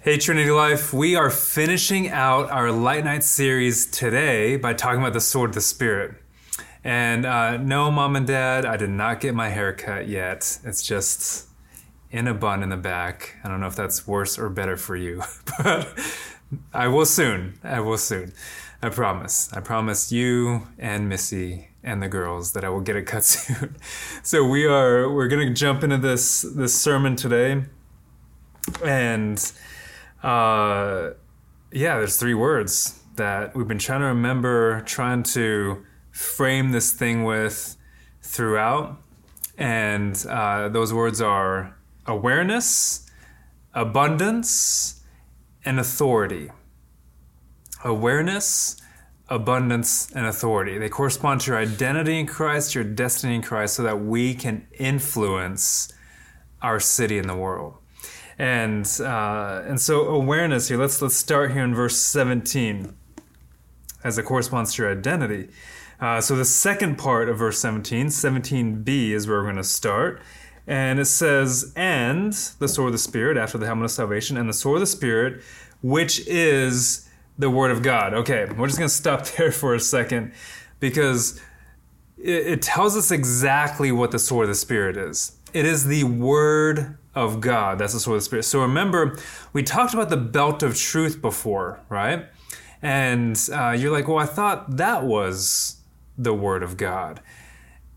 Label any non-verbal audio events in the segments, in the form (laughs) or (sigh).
Hey, Trinity Life, we are finishing out our Light Night series today by talking about the sword of the Spirit. And uh, no, mom and dad, I did not get my hair cut yet. It's just in a bun in the back. I don't know if that's worse or better for you, (laughs) but I will soon. I will soon. I promise. I promise you and Missy and the girls that I will get it cut (laughs) soon. so we are we're gonna jump into this this sermon today, and uh, yeah, there's three words that we've been trying to remember, trying to frame this thing with throughout. And uh, those words are awareness, abundance, and authority. Awareness, abundance, and authority. They correspond to your identity in Christ, your destiny in Christ, so that we can influence our city and the world and uh, and so awareness here. Let's let's start here in verse 17, as it corresponds to your identity. Uh, so the second part of verse 17, 17b, is where we're going to start. And it says, and the sword of the Spirit, after the helmet of salvation, and the sword of the Spirit, which is the word of God. Okay, we're just going to stop (laughs) there for a second because it, it tells us exactly what the sword of the Spirit is. It is the word of God. That's the sword of the Spirit. So remember, we talked about the belt of truth before, right? And uh, you're like, well, I thought that was the word of God.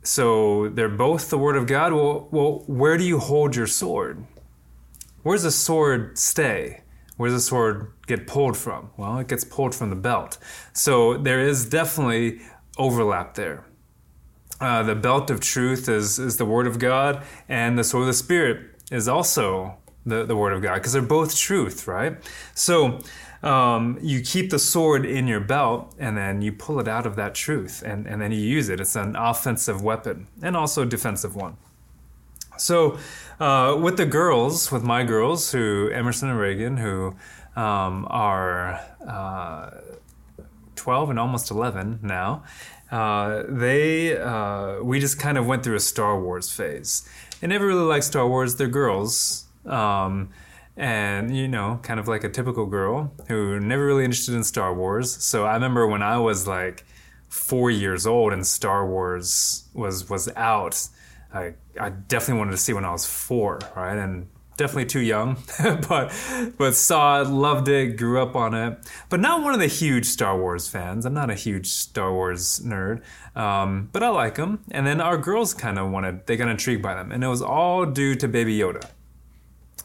So they're both the word of God. Well, well, where do you hold your sword? Where's the sword stay? Where does the sword get pulled from? Well, it gets pulled from the belt. So there is definitely overlap there. Uh, the belt of truth is, is the word of God, and the sword of the Spirit is also the, the word of God because they're both truth, right? So um, you keep the sword in your belt and then you pull it out of that truth and, and then you use it. It's an offensive weapon and also a defensive one. So uh, with the girls, with my girls, who Emerson and Reagan, who um, are uh, 12 and almost 11 now, uh, they uh, we just kind of went through a Star Wars phase they never really liked Star Wars. They're girls. Um, and you know, kind of like a typical girl who never really interested in Star Wars. So I remember when I was like four years old and Star Wars was was out. I I definitely wanted to see when I was four, right? And definitely too young, (laughs) but but saw it, loved it, grew up on it. But not one of the huge Star Wars fans. I'm not a huge Star Wars nerd, um, but I like them. And then our girls kind of wanted, they got intrigued by them, and it was all due to Baby Yoda,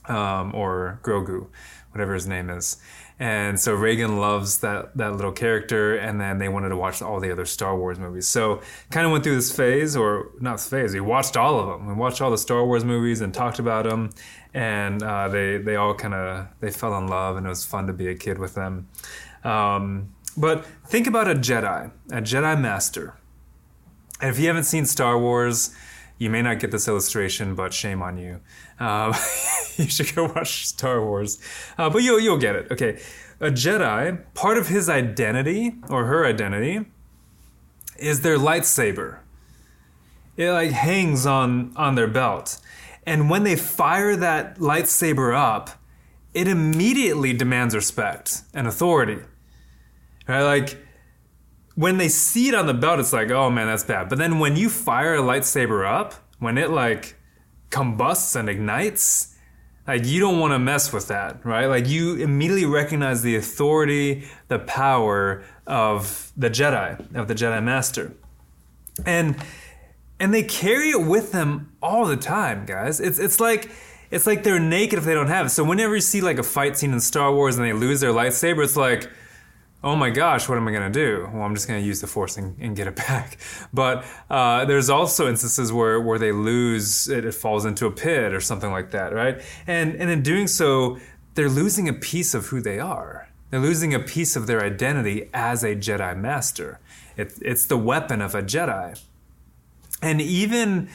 um, or Grogu, whatever his name is. And so Reagan loves that that little character, and then they wanted to watch all the other Star Wars movies. So kind of went through this phase, or not phase. We watched all of them. We watched all the Star Wars movies and talked about them, and uh, they they all kind of they fell in love, and it was fun to be a kid with them. Um, but think about a Jedi, a Jedi Master. And if you haven't seen Star Wars, you may not get this illustration, but shame on you. Uh, (laughs) you should go watch Star Wars, uh, but you'll you'll get it. Okay, a Jedi, part of his identity or her identity, is their lightsaber. It like hangs on on their belt, and when they fire that lightsaber up, it immediately demands respect and authority. Right, like when they see it on the belt, it's like, oh man, that's bad. But then when you fire a lightsaber up, when it like combusts and ignites, like you don't want to mess with that, right? Like you immediately recognize the authority, the power of the Jedi, of the Jedi Master. And and they carry it with them all the time, guys. It's it's like it's like they're naked if they don't have it. So whenever you see like a fight scene in Star Wars and they lose their lightsaber, it's like oh my gosh, what am I to do? Well, I'm just to use the force and, and, get it (laughs) back. But uh, there's also instances where, where they lose, it, it, falls into a pit or something like that, right? And, and in doing so, they're losing a piece of who they are. They're losing a piece of their identity as a Jedi Master. It, it's the weapon of a Jedi. And even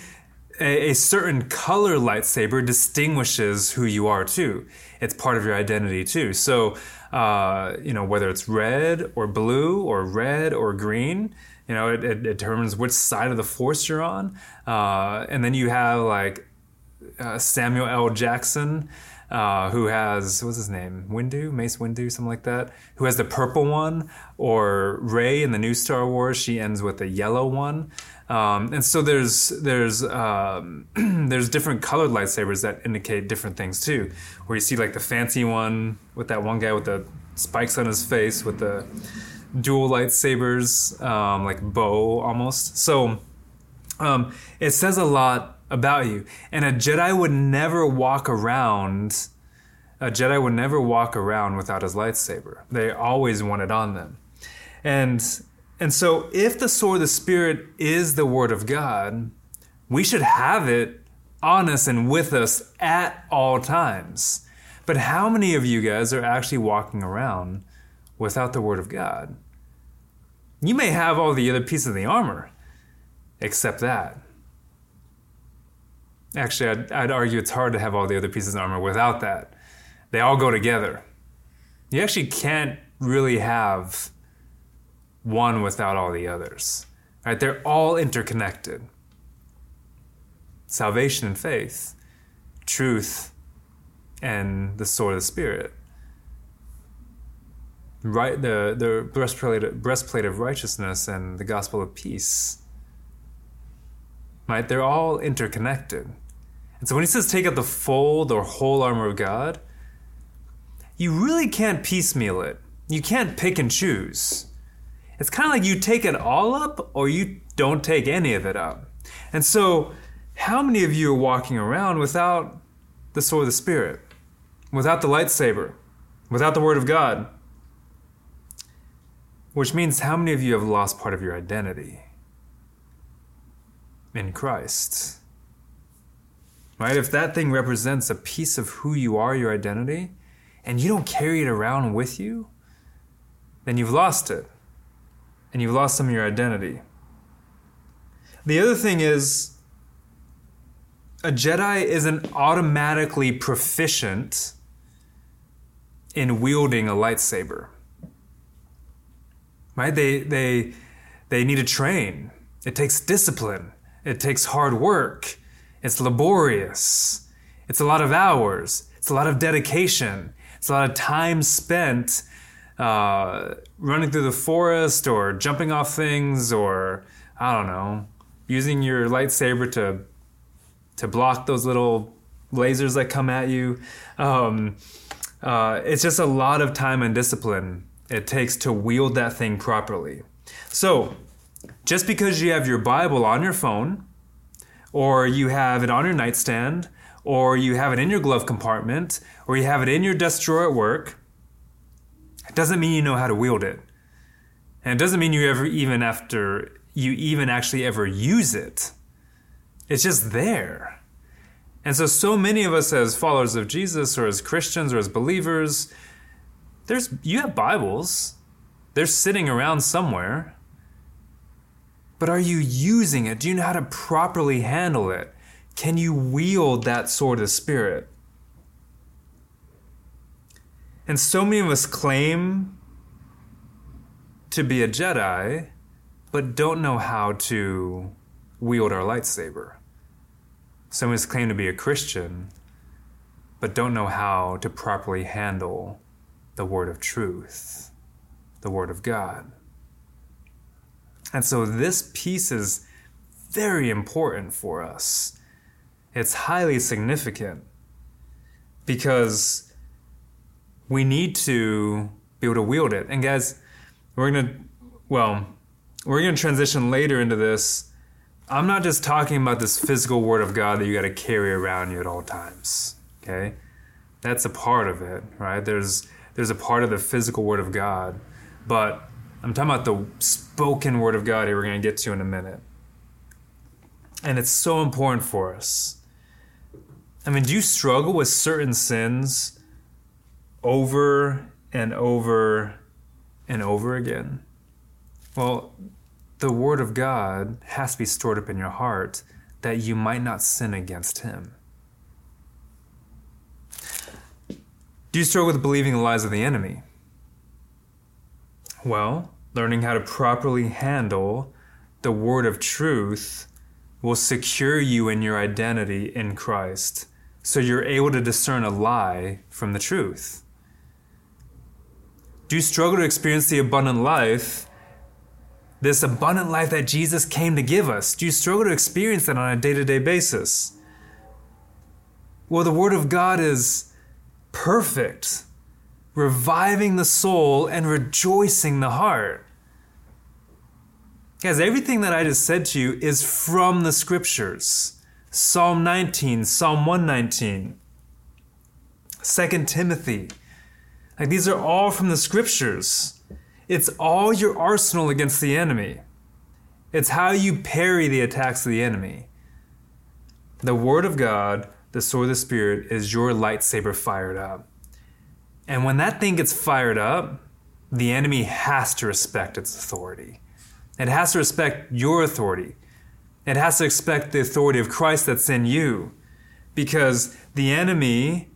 a, a certain color lightsaber distinguishes who you are too. It's part of your identity too. So, uh, you know, whether it's red or blue or red or green, you know, it, it, determines which side of the force you're on. Uh, and then you have like uh, Samuel L. Jackson. uh, who has what's his name, Windu, Mace Windu, something like that, who has the purple one, or Rey in the new Star Wars, she ends with the yellow one. Um, and so there's there's um, (clears throat) there's different colored lightsabers that indicate different things too. Where you see like the fancy one with that one guy with the spikes on his face with the dual lightsabers, um, like bow almost. So um, it says a lot about you. And a Jedi would never walk around. A Jedi would never walk around without his lightsaber. They always want it on them. And and so if the sword of the spirit is the word of God, we should have it on us and with us at all times. But how many of you guys are actually walking around without the word of God? You may have all the other pieces of the armor, except that. Actually, I'd, I'd, argue it's hard to have all the other pieces of armor without that. They all go together. You actually can't really have one without all the others. Right? They're all interconnected. Salvation and faith, truth, and the sword of the spirit. Right, the the breastplate breastplate of righteousness and the gospel of peace. Right, they're all interconnected. And so when he says take out the full or whole armor of God, you really can't piecemeal it. You can't pick and choose. It's kind of like you take it all up or you don't take any of it up. And so, how many of you are walking around without the sword of the Spirit, without the lightsaber, without the Word of God? Which means, how many of you have lost part of your identity in Christ? Right? If that thing represents a piece of who you are, your identity, and you don't carry it around with you, then you've lost it and you've lost some of your identity. The other thing is, a Jedi isn't automatically proficient in wielding a lightsaber. Right? They they they need to train. It takes discipline. It takes hard work. It's laborious. It's a lot of hours. It's a lot of dedication. It's a lot of time spent uh, running through the forest or jumping off things or I don't know, using your lightsaber to to block those little lasers that come at you. Um, uh, it's just a lot of time and discipline it takes to wield that thing properly. So, just because you have your Bible on your phone, or you have it on your nightstand, or you have it in your glove compartment, or you have it in your desk drawer at work, it doesn't mean you know how to wield it. And it doesn't mean you ever even after you even actually ever use it. It's just there. And so so many of us as followers of Jesus or as Christians or as believers, there's you have Bibles. They're sitting around somewhere. But are you using it? Do you know how to properly handle it? Can you wield that sword of Spirit? And so many of us claim to be a Jedi, but don't know how to wield our lightsaber. Some of us claim to be a Christian, but don't know how to properly handle the word of truth, the word of God. And so this piece is very important for us. It's highly significant because we need to be able to wield it. And guys, we're gonna, well, we're gonna transition later into this. I'm not just talking about this physical word of God that you got to carry around you at all times. Okay, that's a part of it, right? There's there's a part of the physical word of God, but I'm talking about the spoken word of God here. We're gonna get to in a minute, and it's so important for us. I mean, do you struggle with certain sins over and over and over again? Well, the Word of God has to be stored up in your heart that you might not sin against Him. Do you struggle with believing the lies of the enemy? Well, learning how to properly handle the word of truth will secure you in your identity in Christ so you're able to discern a lie from the truth? Do you struggle to experience the abundant life, this abundant life that Jesus came to give us? Do you struggle to experience that on a day to day basis? Well, the Word of God is perfect, reviving the soul and rejoicing the heart. Guys, everything that I just said to you is from the Scriptures. Psalm 19, Psalm 119, 2 Timothy. Like these are all from the Scriptures. It's all your arsenal against the enemy. It's how you parry the attacks of the enemy. The Word of God the sword of the Spirit is your lightsaber fired up. And when that thing gets fired up, the enemy has to respect its authority. It has to respect your authority. It has to respect the authority of Christ that's in you. Because the enemy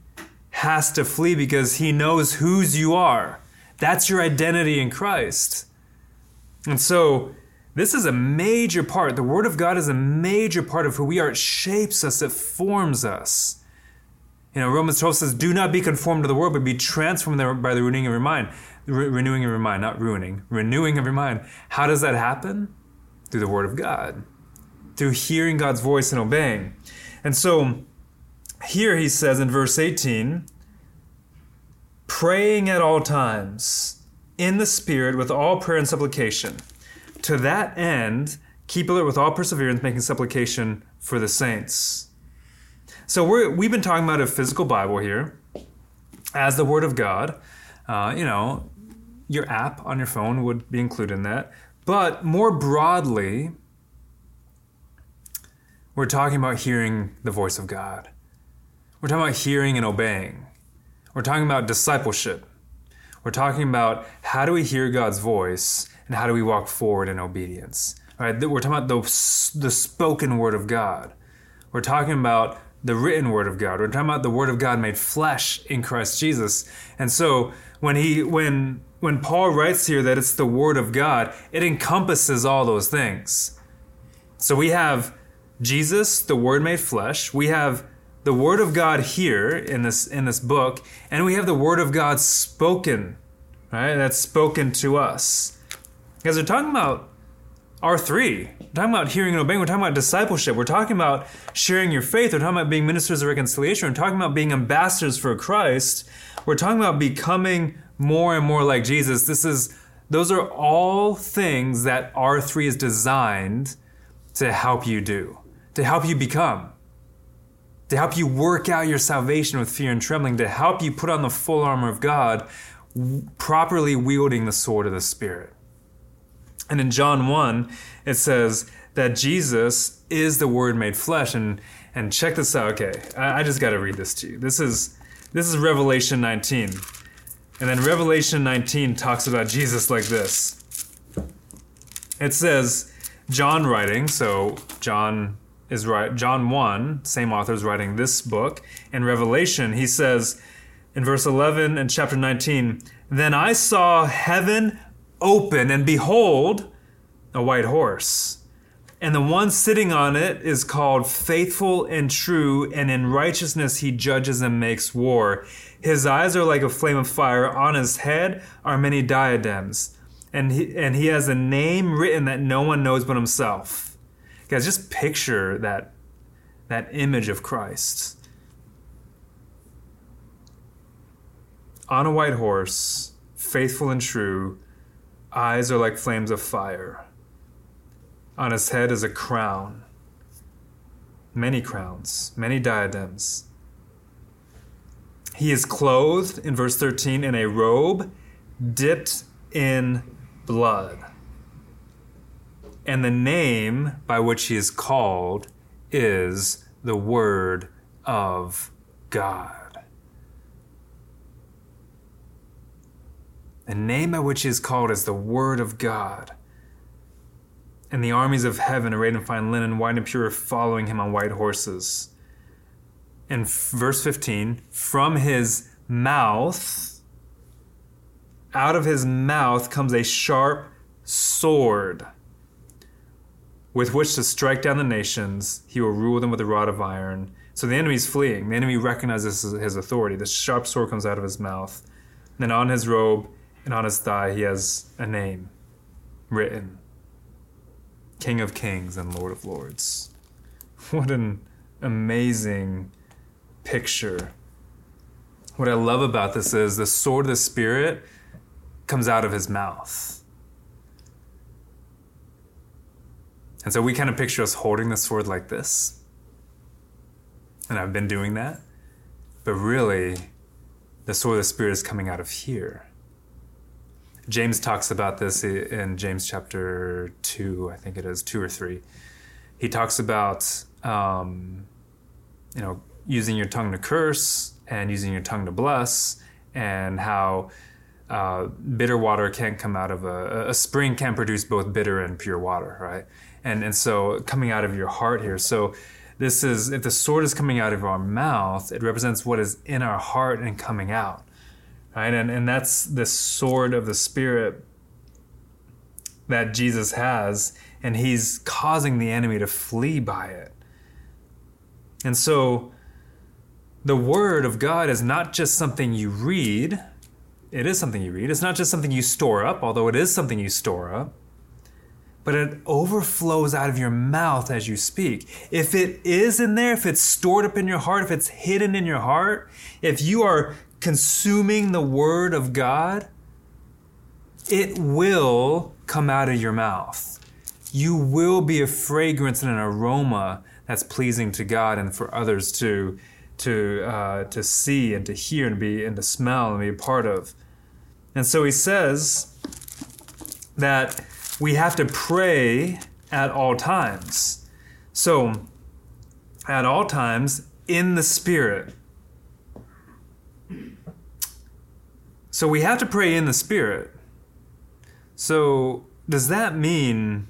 has to flee because he knows whose you are. That's your identity in Christ. And so this is a major part. The Word of God is a major part of who we are. It shapes us, it forms us. You know, Romans 12 says, Do not be conformed to the world, but be transformed by the renewing of your mind. Re- renewing of your mind, not ruining. Renewing of your mind. How does that happen? Through the Word of God, through hearing God's voice and obeying. And so here he says in verse 18, praying at all times in the Spirit with all prayer and supplication. To that end, keep alert with all perseverance, making supplication for the saints. So we're, we've been talking about a physical Bible here as the Word of God. Uh, you know, your app on your phone would be included in that. But more broadly, we're talking about hearing the voice of God. We're talking about hearing and obeying. We're talking about discipleship. We're talking about how do we hear God's voice and how do we walk forward in obedience? Right, we're talking about the, the spoken word of God. We're talking about the written word of God. We're talking about the word of God made flesh in Christ Jesus. And so when he when when Paul writes here that it's the word of God, it encompasses all those things. So we have Jesus, the word made flesh. We have the word of God here in this in this book, and we have the word of God spoken, right? That's spoken to us. Because we're talking about R3. We're talking about hearing and obeying. We're talking about discipleship. We're talking about sharing your faith. We're talking about being ministers of reconciliation. We're talking about being ambassadors for Christ. We're talking about becoming more and more like Jesus. This is those are all things that R3 is designed to help you do, to help you become, to help you work out your salvation with fear and trembling, to help you put on the full armor of God, properly wielding the sword of the Spirit. And in John 1, it says that Jesus is the Word made flesh. And, and check this out. Okay, I, I just got to read this to you. This is, this is Revelation 19. And then Revelation 19 talks about Jesus like this. It says, John writing, so John is right, John 1, same author is writing this book. In Revelation, he says in verse 11 and chapter 19, Then I saw heaven open, and behold, a white horse. And the one sitting on it is called faithful and true, and in righteousness he judges and makes war. His eyes are like a flame of fire. On his head are many diadems. And he, and he has a name written that no one knows but himself. Guys, just picture that, that image of Christ. On a white horse, faithful and true, eyes are like flames of fire. On his head is a crown, many crowns, many diadems. He is clothed, in verse 13, in a robe dipped in blood. And the name by which he is called is the Word of God. The name by which he is called is the Word of God. And the armies of heaven, arrayed in fine linen, white and pure, following him on white horses. In verse 15, from his mouth, out of his mouth comes a sharp sword with which to strike down the nations. He will rule them with a rod of iron. So the enemy's fleeing. The enemy recognizes his authority. The sharp sword comes out of his mouth. And on his robe and on his thigh, he has a name written King of Kings and Lord of Lords. (laughs) What an amazing picture. What I love about this is the sword of the Spirit comes out of his mouth. And so we kind of picture us holding the sword like this. And I've been doing that. But really, the sword of the Spirit is coming out of here. James talks about this in James chapter 2, I think it is, 2 or 3. He talks about, um, you know, using your tongue to curse and using your tongue to bless, and how uh, bitter water can't come out of a, a spring can't produce both bitter and pure water, right? And and so coming out of your heart here. So this is if the sword is coming out of our mouth, it represents what is in our heart and coming out, right? And and that's the sword of the spirit that Jesus has, and he's causing the enemy to flee by it. And so the word of God is not just something you read it is something you read. It's not just something you store up, although it is something you store up, but it overflows out of your mouth as you speak. If it is in there, if it's stored up in your heart, if it's hidden in your heart, if you are consuming the word of God, it will come out of your mouth. You will be a fragrance and an aroma that's pleasing to God and for others to to uh, to see and to hear and be and to smell and be a part of. And so he says that we have to pray at all times. So, at all times in the Spirit. So, we have to pray in the Spirit. So, does that mean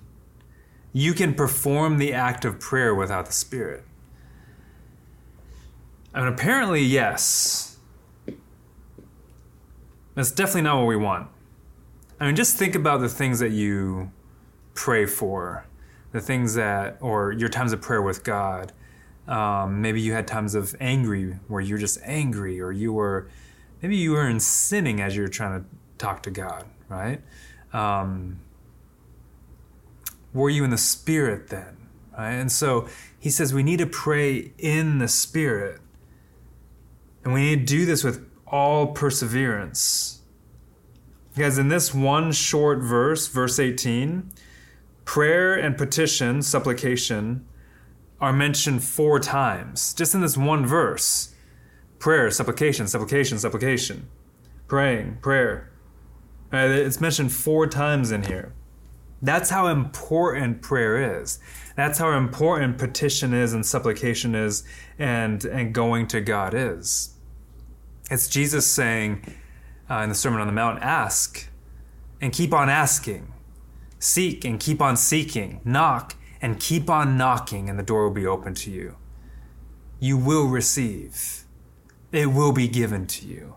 you can perform the act of prayer without the Spirit? I mean, apparently, yes. That's definitely not what we want. I mean, just think about the things that you pray for, the things that, or your times of prayer with God. Um, maybe you had times of angry where you're just angry, or you were, maybe you were in sinning as you were trying to talk to God, right? Um, were you in the Spirit then? Right? And so he says we need to pray in the Spirit. And we need to do this with all perseverance. Because in this one short verse, verse 18, prayer and petition, supplication, are mentioned four times, just in this one verse. Prayer, supplication, supplication, supplication. Praying, prayer. Right, it's mentioned four times in here. That's how important prayer is. That's how important petition is and supplication is and, and going to God is. It's Jesus saying uh, in the Sermon on the Mount ask and keep on asking, seek and keep on seeking, knock and keep on knocking, and the door will be open to you. You will receive, it will be given to you.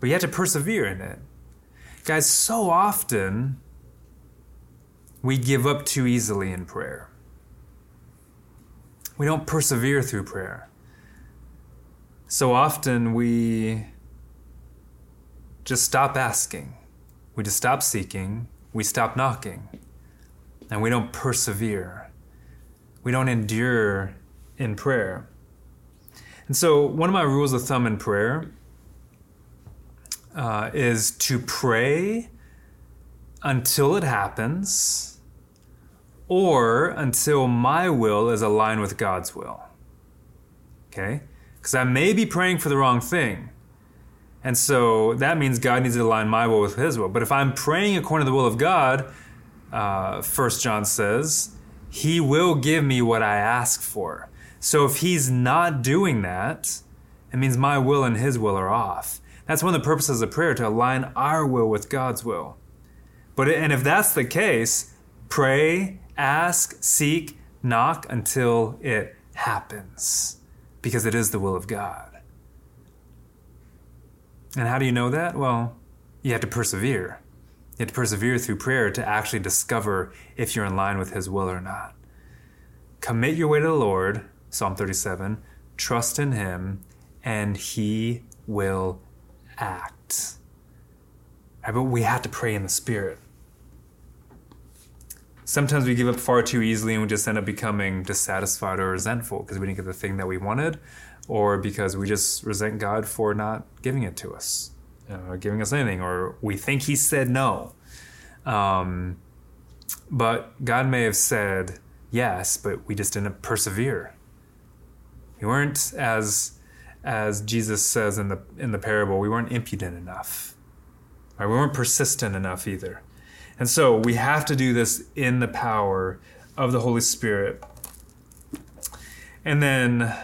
But you have to persevere in it. Guys, so often we give up too easily in prayer. We don't persevere through prayer so often we just stop asking, we just stop seeking, we stop knocking, and we don't persevere. We don't endure in prayer. And so, one of my rules of thumb in prayer uh, is to pray until it happens or until my will is aligned with God's will. Okay? because I may be praying for the wrong thing. And so that means God needs to align my will with His will. But if I'm praying according to the will of God, uh, First John says, He will give me what I ask for. So if He's not doing that, it means my will and His will are off. That's one of the purposes of prayer to align our will with God's will. But and if that's the case, pray, ask, seek, knock until it happens because it is the will of God. And how do you know that? Well, you have to persevere. You have to persevere through prayer to actually discover if you're in line with His will or not. Commit your way to the Lord, Psalm 37, trust in him, and he will act. Right, but we have to pray in the Spirit. Sometimes we give up far too easily and we just end up becoming dissatisfied or resentful because we didn't get the thing that we wanted or because we just resent God for not giving it to us, or giving us anything, or we think He said no. Um, but God may have said yes, but we just didn't persevere. We weren't as as Jesus says in the in the parable, we weren't impudent enough. Right? We weren't persistent enough either. And so we have to do this in the power of the Holy Spirit. And then,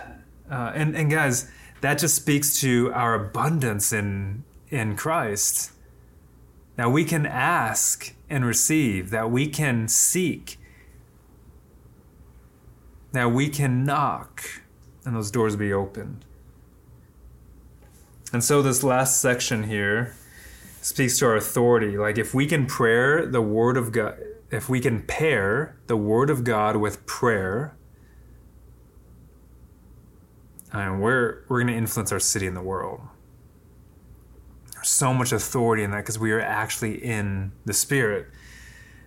uh, and, and guys, that just speaks to our abundance in, in Christ. Now we can ask and receive, that we can seek, that we can knock, and those doors be opened. And so, this last section here speaks to our authority. Like, if we can prayer the Word of God, if we can pair the Word of God with prayer, and we're we're going to influence our city and the world. There's so much authority in that because we are actually in the Spirit.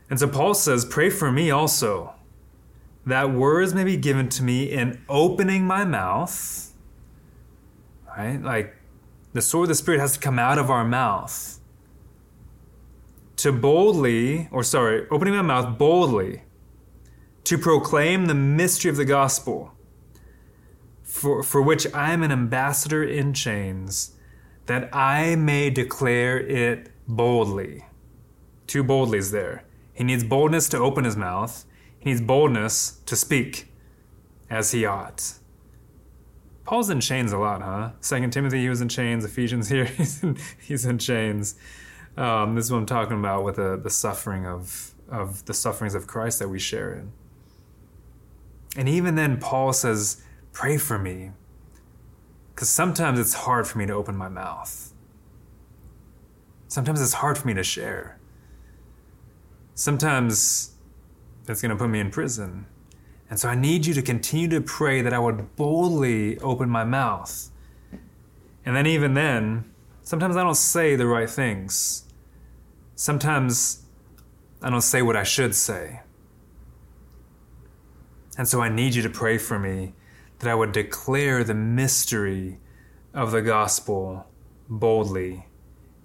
And so Paul says, "Pray for me also, that words may be given to me in opening my mouth." Right, like the sword of the Spirit has to come out of our mouth to boldly, or sorry, opening my mouth boldly to proclaim the mystery of the gospel, for, for which I am an ambassador in chains, that I may declare it boldly. Two boldlys there. He needs boldness to open his mouth, he needs boldness to speak as he ought. Paul's in chains a lot, huh? Second Timothy, he was in chains. Ephesians here, (laughs) he's in, he's in chains. Um, this is what I'm talking about with the, the suffering of of the sufferings of Christ that we share in. And even then, Paul says, "Pray for me," because sometimes it's hard for me to open my mouth. Sometimes it's hard for me to share. Sometimes it's going to put me in prison. And so I need you to continue to pray that I would boldly open my mouth. And then, even then, sometimes I don't say the right things. Sometimes I don't say what I should say. And so I need you to pray for me that I would declare the mystery of the gospel boldly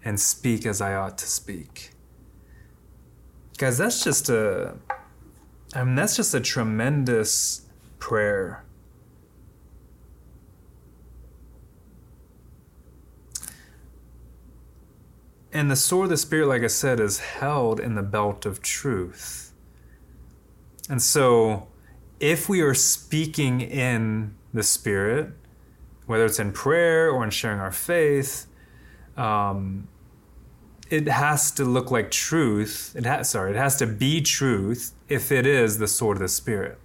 and speak as I ought to speak. Guys, that's just a I mean, that's just a tremendous prayer. And the sword of the Spirit, like I said, is held in the belt of truth. And so, if we are speaking in the Spirit, whether it's in prayer or in sharing our faith, um, it has to look like truth. It has sorry, it has to be truth if it is the sword of the spirit.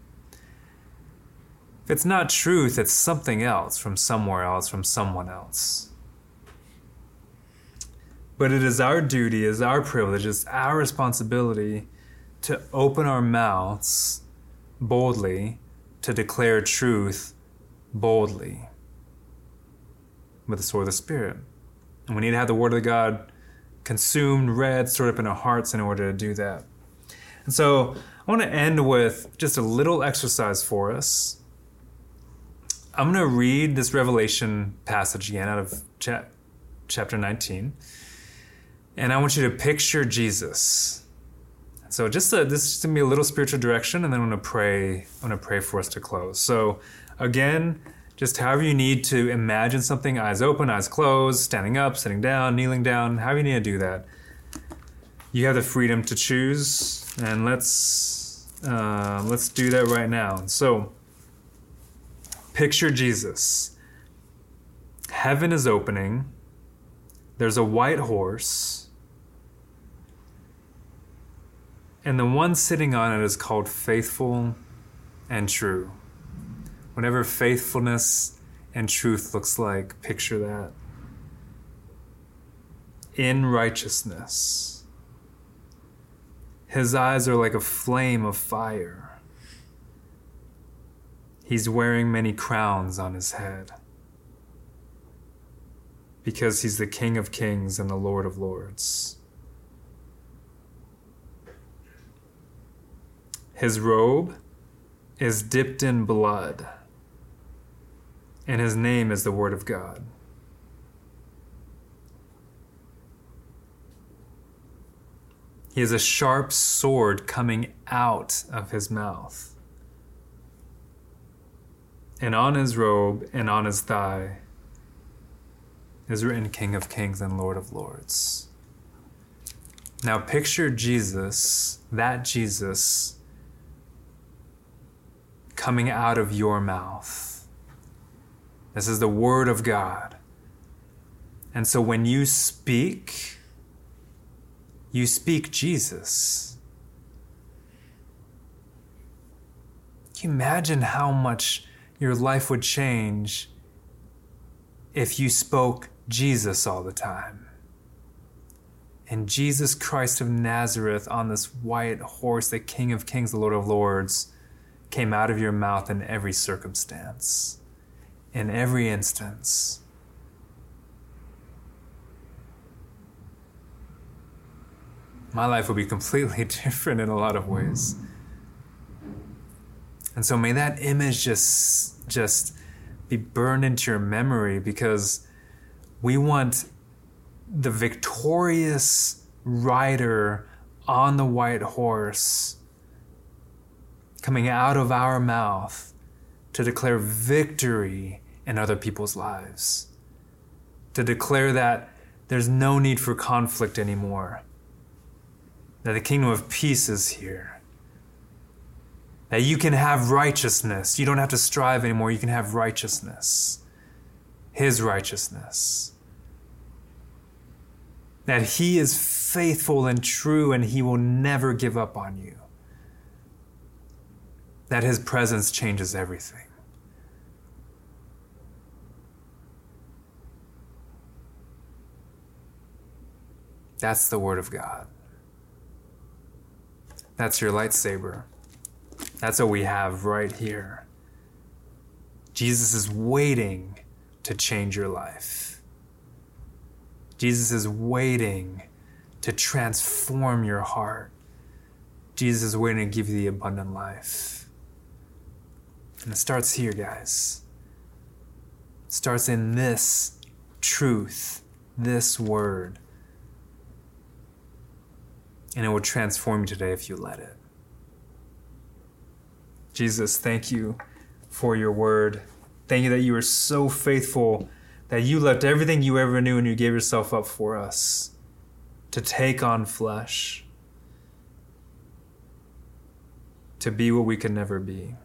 If it's not truth, it's something else from somewhere else, from someone else. But it is our duty, is our privilege, it's our responsibility to open our mouths boldly to declare truth boldly with the sword of the Spirit. And we need to have the Word of God consumed, read, stored up in our hearts in order to do that. And so I want to end with just a little exercise for us. I'm going to read this Revelation passage again out of cha- chapter 19. And I want you to picture Jesus. So just a, this is to be a little spiritual direction, and then I'm to pray. I'm to pray for us to close. So again, just however you need to imagine something, eyes open, eyes closed, standing up, sitting down, kneeling down, however you need to do that. You have the freedom to choose, and let's uh, let's do that right now. So, picture Jesus. Heaven is opening. There's a white horse, and the one sitting on it is called faithful and true. Whatever faithfulness and truth looks like, picture that. In righteousness. His eyes are like a flame of fire. He's wearing many crowns on his head because he's the King of kings and the Lord of lords. His robe is dipped in blood, and his name is the Word of God. He has a sharp sword coming out of his mouth. And on his robe and on his thigh is written King of Kings and Lord of Lords. Now picture Jesus, that Jesus, coming out of your mouth. This is the Word of God. And so when you speak, you speak Jesus. Can you imagine how much your life would change if you spoke Jesus all the time? And Jesus Christ of Nazareth on this white horse, the King of Kings, the Lord of Lords, came out of your mouth in every circumstance, in every instance. My life would be completely (laughs) different in a lot of ways. And so may that image just just be burned into your memory because we want the victorious rider on the white horse coming out of our mouth to declare victory in other people's lives. To declare that there's no need for conflict anymore. That the kingdom of peace is here. That you can have righteousness. You don't have to strive anymore. You can have righteousness. His righteousness. That He is faithful and true and He will never give up on you that His presence changes everything. That's the Word of God. That's your lightsaber. That's what we have right here. Jesus is waiting to change your life. Jesus is waiting to transform your heart. Jesus is waiting to give you the abundant life. And it starts here, guys. It starts in this truth, this word. And it will transform you today if you let it. Jesus, thank you for your word. Thank you that you are so faithful that you left everything you ever knew and you gave yourself up for us to take on flesh, to be what we could never be.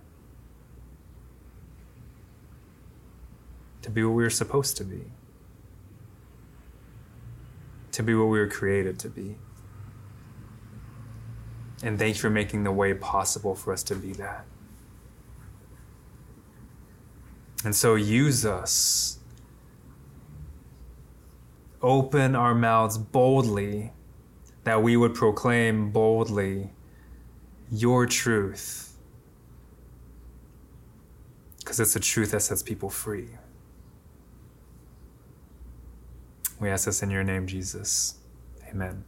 To be what we were supposed to be, to be what we were created to be. And thank you for making the way possible for us to be that. And so use us. Open our mouths boldly that we would proclaim boldly your truth. Because it's a truth that sets people free. We ask this in your name, Jesus. Amen.